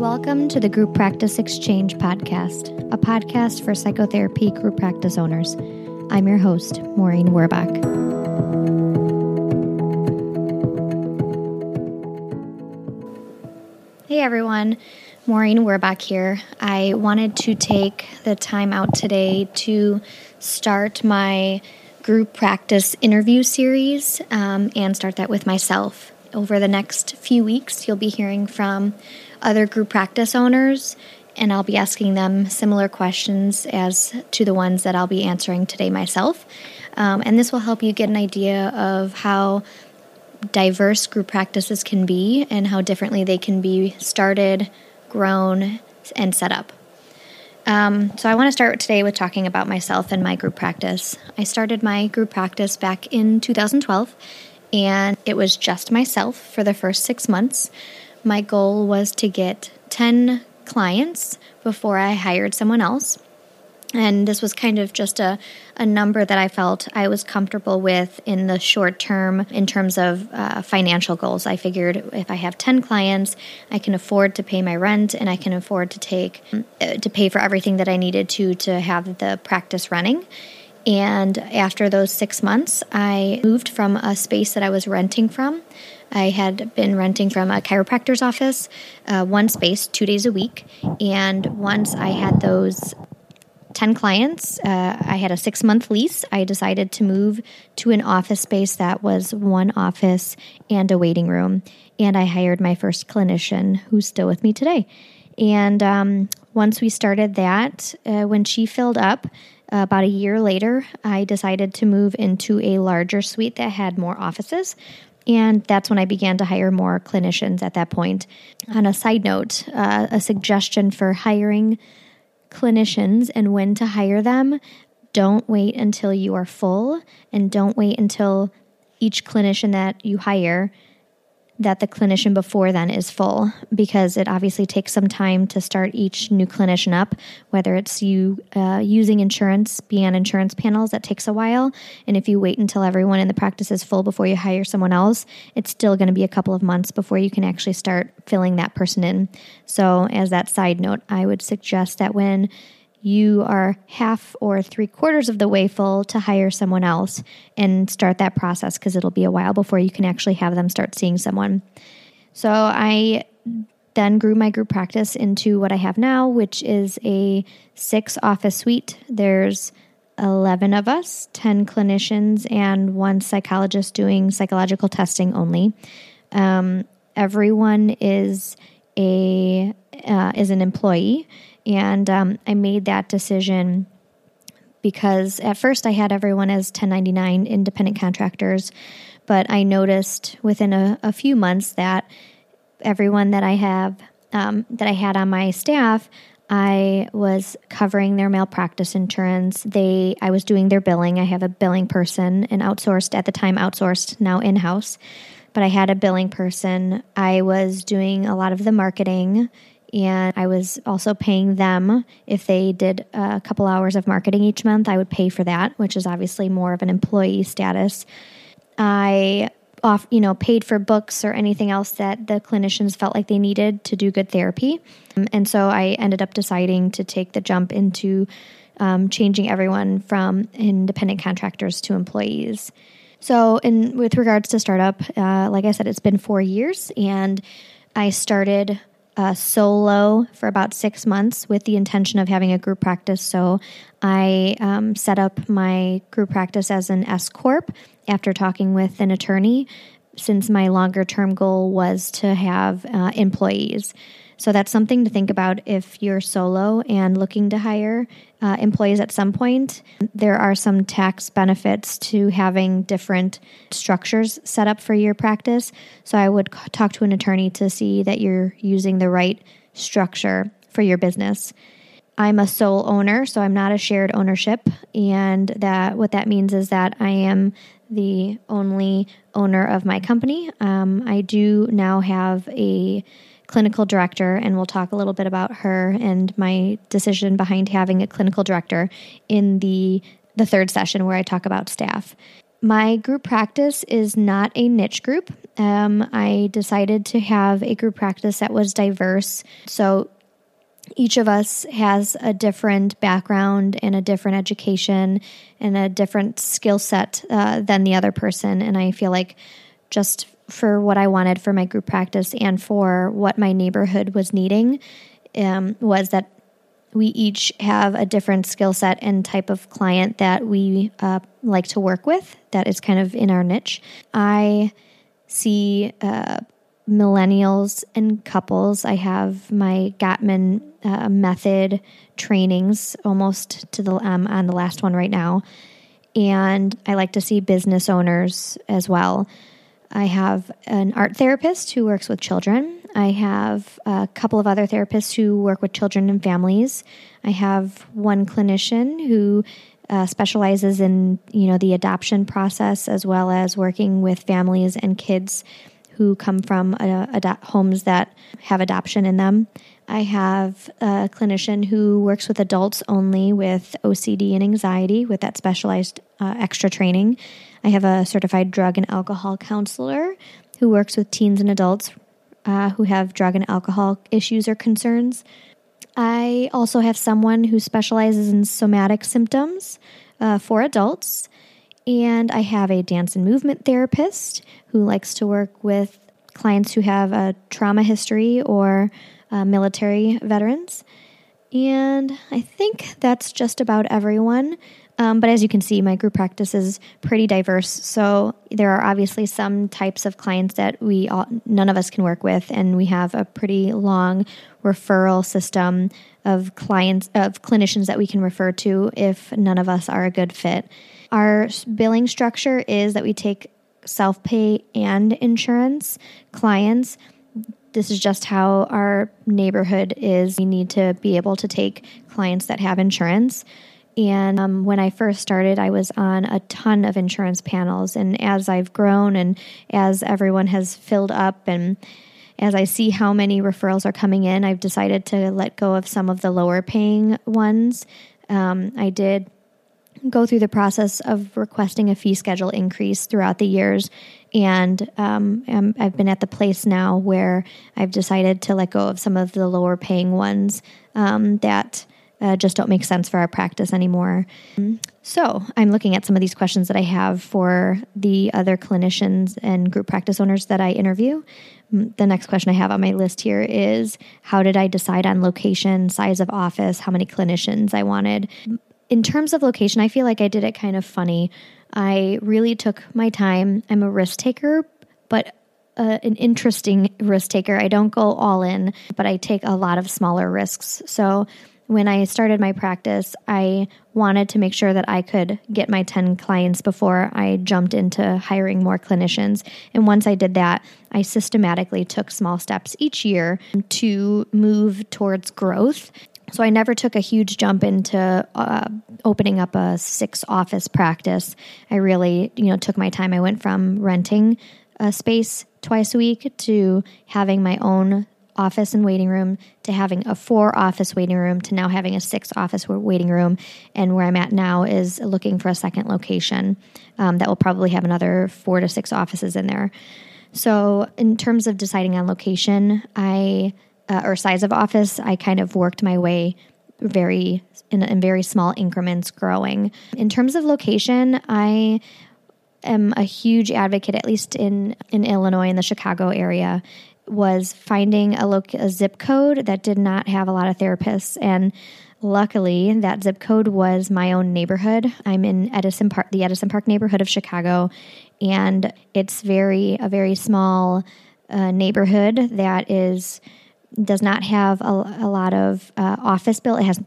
Welcome to the Group Practice Exchange Podcast, a podcast for psychotherapy group practice owners. I'm your host, Maureen Werbach. Hey everyone, Maureen Werbach here. I wanted to take the time out today to start my group practice interview series um, and start that with myself. Over the next few weeks, you'll be hearing from other group practice owners, and I'll be asking them similar questions as to the ones that I'll be answering today myself. Um, and this will help you get an idea of how diverse group practices can be and how differently they can be started, grown, and set up. Um, so, I want to start today with talking about myself and my group practice. I started my group practice back in 2012, and it was just myself for the first six months. My goal was to get 10 clients before I hired someone else. And this was kind of just a, a number that I felt I was comfortable with in the short term in terms of uh, financial goals. I figured if I have 10 clients, I can afford to pay my rent and I can afford to take uh, to pay for everything that I needed to to have the practice running. And after those six months, I moved from a space that I was renting from. I had been renting from a chiropractor's office, uh, one space, two days a week. And once I had those 10 clients, uh, I had a six month lease. I decided to move to an office space that was one office and a waiting room. And I hired my first clinician who's still with me today. And um, once we started that, uh, when she filled up, about a year later, I decided to move into a larger suite that had more offices. And that's when I began to hire more clinicians at that point. On a side note, uh, a suggestion for hiring clinicians and when to hire them don't wait until you are full and don't wait until each clinician that you hire that the clinician before then is full because it obviously takes some time to start each new clinician up, whether it's you uh, using insurance, being on insurance panels, that takes a while. And if you wait until everyone in the practice is full before you hire someone else, it's still going to be a couple of months before you can actually start filling that person in. So, as that side note, I would suggest that when you are half or three quarters of the way full to hire someone else and start that process because it'll be a while before you can actually have them start seeing someone. So I then grew my group practice into what I have now, which is a six office suite. There's 11 of us, 10 clinicians, and one psychologist doing psychological testing only. Um, everyone is a uh, is an employee and um, I made that decision because at first I had everyone as 1099 independent contractors, but I noticed within a, a few months that everyone that I have um, that I had on my staff, I was covering their malpractice insurance. They, I was doing their billing. I have a billing person, and outsourced at the time, outsourced now in house. But I had a billing person. I was doing a lot of the marketing and I was also paying them if they did a couple hours of marketing each month. I would pay for that, which is obviously more of an employee status. I off, you know, paid for books or anything else that the clinicians felt like they needed to do good therapy. And so I ended up deciding to take the jump into um, changing everyone from independent contractors to employees. So, in with regards to startup, uh, like I said, it's been four years, and I started uh, solo for about six months with the intention of having a group practice. So I um, set up my group practice as an S Corp after talking with an attorney, since my longer term goal was to have uh, employees. So that's something to think about if you're solo and looking to hire uh, employees at some point. There are some tax benefits to having different structures set up for your practice. So I would talk to an attorney to see that you're using the right structure for your business. I'm a sole owner, so I'm not a shared ownership, and that what that means is that I am the only owner of my company. Um, I do now have a clinical director, and we'll talk a little bit about her and my decision behind having a clinical director in the the third session where I talk about staff. my group practice is not a niche group. Um, I decided to have a group practice that was diverse. So each of us has a different background and a different education and a different skill set uh, than the other person. And I feel like just for what I wanted for my group practice and for what my neighborhood was needing um, was that we each have a different skill set and type of client that we uh, like to work with that is kind of in our niche. I see uh, millennials and couples. I have my Gottman uh, method trainings almost to the um, on the last one right now, and I like to see business owners as well. I have an art therapist who works with children. I have a couple of other therapists who work with children and families. I have one clinician who uh, specializes in you know the adoption process as well as working with families and kids who come from uh, homes that have adoption in them. I have a clinician who works with adults only with OCD and anxiety with that specialized uh, extra training. I have a certified drug and alcohol counselor who works with teens and adults uh, who have drug and alcohol issues or concerns. I also have someone who specializes in somatic symptoms uh, for adults. And I have a dance and movement therapist who likes to work with clients who have a trauma history or uh, military veterans. And I think that's just about everyone. Um, but as you can see, my group practice is pretty diverse. So there are obviously some types of clients that we all, none of us can work with, and we have a pretty long referral system of clients of clinicians that we can refer to if none of us are a good fit. Our billing structure is that we take self pay and insurance clients. This is just how our neighborhood is. We need to be able to take clients that have insurance. And um, when I first started, I was on a ton of insurance panels. And as I've grown and as everyone has filled up, and as I see how many referrals are coming in, I've decided to let go of some of the lower paying ones. Um, I did go through the process of requesting a fee schedule increase throughout the years. And um, I've been at the place now where I've decided to let go of some of the lower paying ones um, that uh, just don't make sense for our practice anymore. So I'm looking at some of these questions that I have for the other clinicians and group practice owners that I interview. The next question I have on my list here is How did I decide on location, size of office, how many clinicians I wanted? in terms of location, I feel like I did it kind of funny. I really took my time. I'm a risk taker, but uh, an interesting risk taker. I don't go all in, but I take a lot of smaller risks. So when I started my practice, I wanted to make sure that I could get my 10 clients before I jumped into hiring more clinicians. And once I did that, I systematically took small steps each year to move towards growth. So I never took a huge jump into uh, opening up a six office practice. I really, you know, took my time. I went from renting a space twice a week to having my own office and waiting room to having a four office waiting room to now having a six office waiting room. And where I'm at now is looking for a second location um, that will probably have another four to six offices in there. So, in terms of deciding on location, I uh, or size of office, I kind of worked my way very in, in very small increments growing. In terms of location, I am a huge advocate, at least in, in Illinois, in the Chicago area, was finding a, a zip code that did not have a lot of therapists. And luckily, that zip code was my own neighborhood. I'm in Edison Park, the Edison Park neighborhood of Chicago, and it's very a very small uh, neighborhood that is does not have a, a lot of uh, office build. It has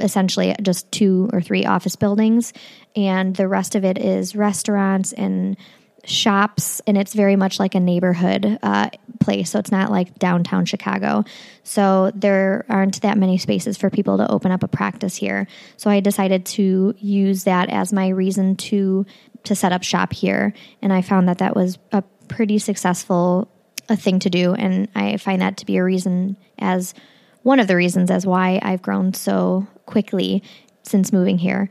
essentially just two or three office buildings, and the rest of it is restaurants and shops. And it's very much like a neighborhood uh, place. So it's not like downtown Chicago. So there aren't that many spaces for people to open up a practice here. So I decided to use that as my reason to to set up shop here, and I found that that was a pretty successful a thing to do. And I find that to be a reason as one of the reasons as why I've grown so quickly since moving here.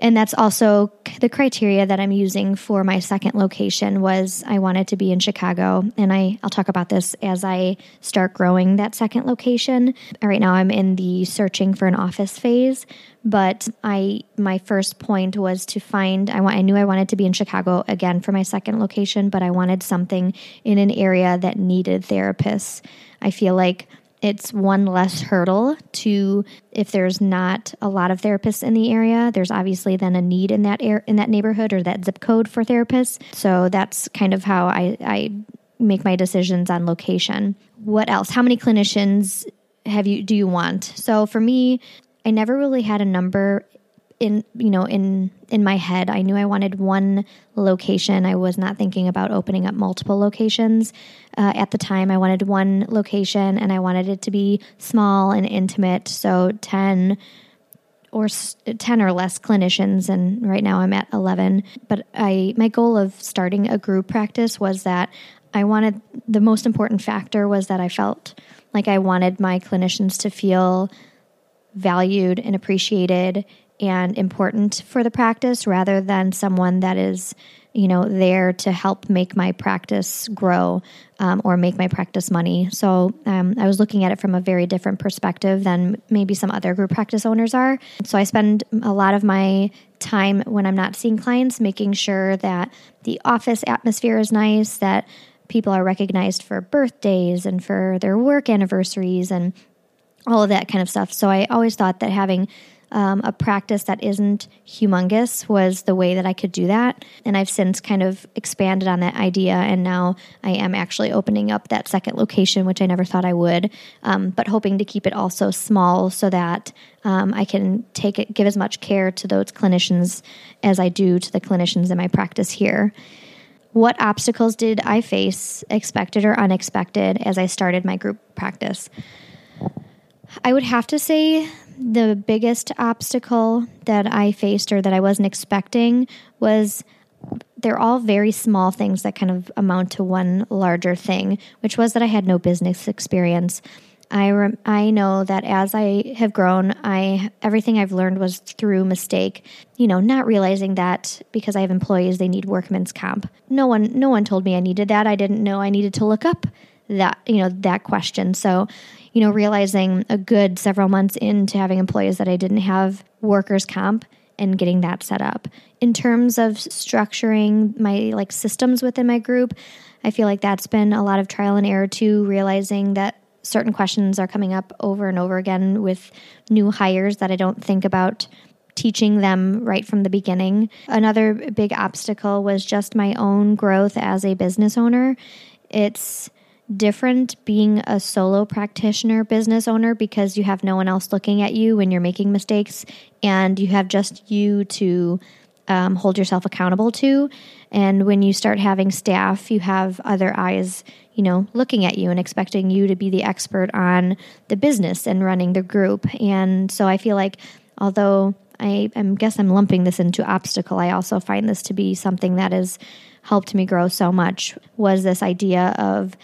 And that's also the criteria that I'm using for my second location was I wanted to be in Chicago and I I'll talk about this as I start growing that second location. Right now I'm in the searching for an office phase, but I my first point was to find I want I knew I wanted to be in Chicago again for my second location, but I wanted something in an area that needed therapists. I feel like it's one less hurdle to if there's not a lot of therapists in the area there's obviously then a need in that air in that neighborhood or that zip code for therapists. So that's kind of how i i make my decisions on location. What else? How many clinicians have you do you want? So for me i never really had a number in you know in in my head i knew i wanted one location. I was not thinking about opening up multiple locations. Uh, at the time i wanted one location and i wanted it to be small and intimate. So 10 or 10 or less clinicians and right now i'm at 11 but i my goal of starting a group practice was that i wanted the most important factor was that i felt like i wanted my clinicians to feel valued and appreciated and important for the practice rather than someone that is you know there to help make my practice grow um, or make my practice money. So um, i was looking at it from a very different perspective than maybe some other group practice owners are. So i spend a lot of my time when i'm not seeing clients making sure that the office atmosphere is nice that people are recognized for birthdays and for their work anniversaries and all of that kind of stuff. So i always thought that having um, a practice that isn't humongous was the way that I could do that. And I've since kind of expanded on that idea. And now I am actually opening up that second location, which I never thought I would, um, but hoping to keep it also small so that um, I can take it, give as much care to those clinicians as I do to the clinicians in my practice here. What obstacles did I face, expected or unexpected, as I started my group practice? I would have to say the biggest obstacle that I faced or that I wasn't expecting was they're all very small things that kind of amount to one larger thing, which was that I had no business experience. I rem- I know that as I have grown, I everything I've learned was through mistake. You know, not realizing that because I have employees, they need workman's comp. No one no one told me I needed that. I didn't know I needed to look up that you know that question. So, you know, realizing a good several months into having employees that I didn't have workers' comp and getting that set up. In terms of structuring my like systems within my group, I feel like that's been a lot of trial and error too, realizing that certain questions are coming up over and over again with new hires that I don't think about teaching them right from the beginning. Another big obstacle was just my own growth as a business owner. It's different being a solo practitioner business owner because you have no one else looking at you when you're making mistakes and you have just you to um, hold yourself accountable to. And when you start having staff, you have other eyes, you know, looking at you and expecting you to be the expert on the business and running the group. And so I feel like although I, I guess I'm lumping this into obstacle, I also find this to be something that has helped me grow so much was this idea of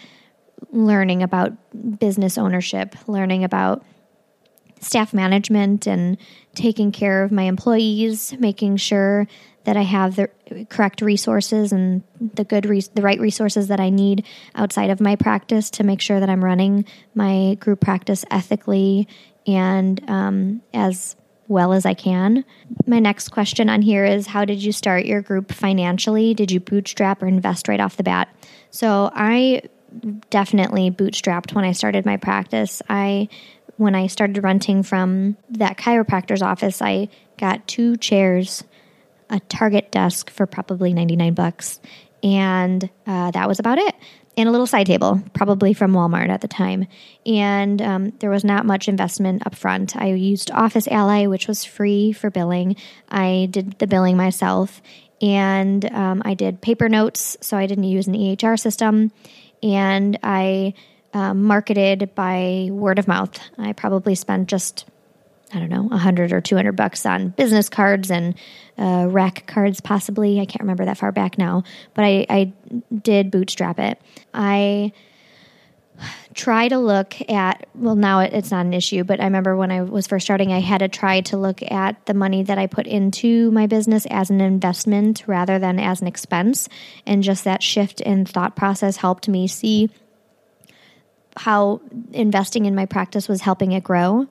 learning about business ownership, learning about staff management and taking care of my employees, making sure that I have the correct resources and the good res- the right resources that I need outside of my practice to make sure that I'm running my group practice ethically and um, as well as I can. My next question on here is how did you start your group financially? Did you bootstrap or invest right off the bat? So I definitely bootstrapped when I started my practice. I when I started renting from that chiropractor's office, I got two chairs, a Target desk for probably 99 bucks, and uh, that was about it. And a little side table, probably from Walmart at the time. And um, there was not much investment up front. I used Office Ally, which was free for billing. I did the billing myself, and um, I did paper notes, so I didn't use an EHR system and I um, marketed by word of mouth. I probably spent just I don't know, 100 or 200 bucks on business cards and uh, rack cards, possibly. I can't remember that far back now, but I, I did bootstrap it. I try to look at, well, now it's not an issue, but I remember when I was first starting, I had to try to look at the money that I put into my business as an investment rather than as an expense. And just that shift in thought process helped me see how investing in my practice was helping it grow.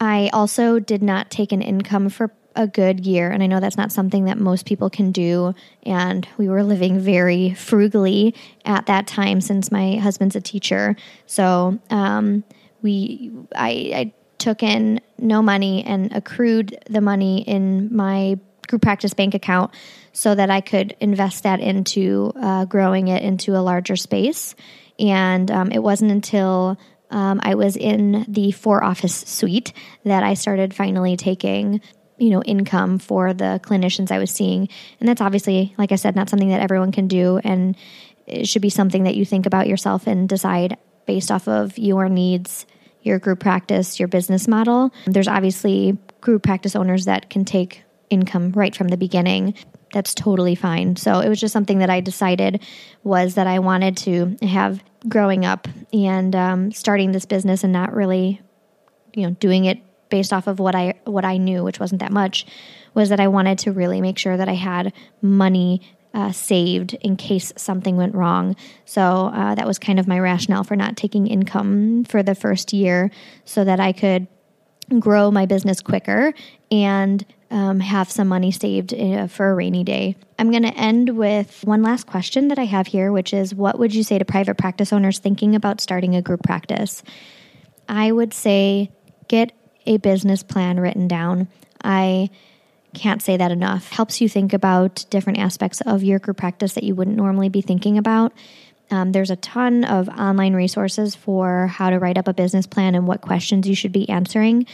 I also did not take an income for a good year. And I know that's not something that most people can do. And we were living very frugally at that time since my husband's a teacher. So um, we, I, I took in no money and accrued the money in my group practice bank account so that I could invest that into uh, growing it into a larger space. And um, it wasn't until um, I was in the four office suite that I started finally taking you know income for the clinicians I was seeing. And that's obviously like I said not something that everyone can do. And it should be something that you think about yourself and decide based off of your needs your group practice your business model. There's obviously group practice owners that can take income right from the beginning. That's totally fine. So it was just something that I decided was that I wanted to have growing up and um, starting this business and not really you know doing it based off of what I what I knew, which wasn't that much, was that I wanted to really make sure that I had money uh, saved in case something went wrong. So uh, that was kind of my rationale for not taking income for the first year, so that I could grow my business quicker and um, have some money saved uh, for a rainy day. I'm going to end with one last question that I have here, which is what would you say to private practice owners thinking about starting a group practice? I would say get a business plan written down. I can't say that enough. Helps you think about different aspects of your group practice that you wouldn't normally be thinking about. Um, there's a ton of online resources for how to write up a business plan and what questions you should be answering.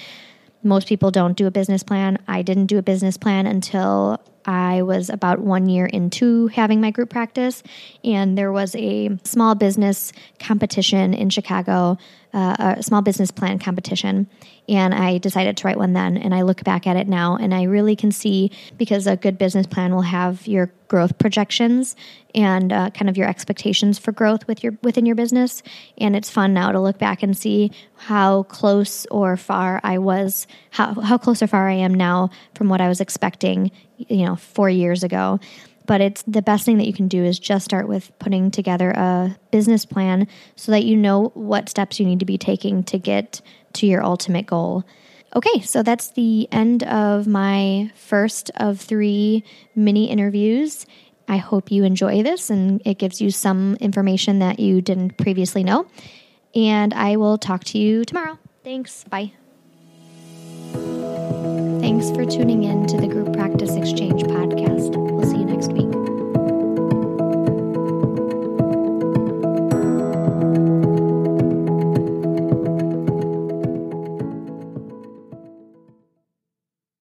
Most people don't do a business plan. I didn't do a business plan until I was about one year into having my group practice, and there was a small business competition in Chicago, uh, a small business plan competition. And I decided to write one then. And I look back at it now, and I really can see because a good business plan will have your growth projections and uh, kind of your expectations for growth with your within your business. And it's fun now to look back and see how close or far I was, how how close or far I am now from what I was expecting you know, four years ago. But it's the best thing that you can do is just start with putting together a business plan so that you know what steps you need to be taking to get to your ultimate goal. Okay, so that's the end of my first of three mini interviews. I hope you enjoy this and it gives you some information that you didn't previously know. And I will talk to you tomorrow. Thanks. Bye. Thanks for tuning in to the Group Practice Exchange podcast.